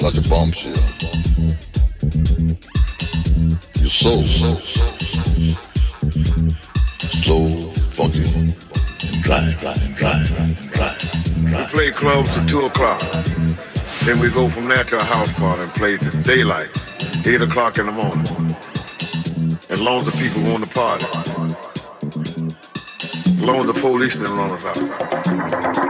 Like a bombshell. Your soul, slow, funky, and dry, dry, dry, dry, dry. We play clubs till 2 o'clock. Then we go from there to a house party and play till daylight, 8 o'clock in the morning. As long as the people want to party. As long as the police didn't run us out.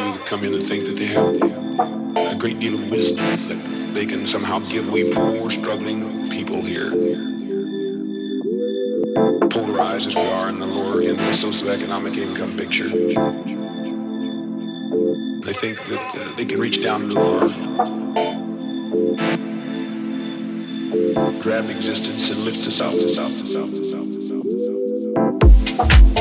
That come in and think that they have a great deal of wisdom that they can somehow give away poor, struggling people here polarized as we are in the lower end of the socioeconomic income picture. They think that uh, they can reach down into our grab existence and lift us up, up.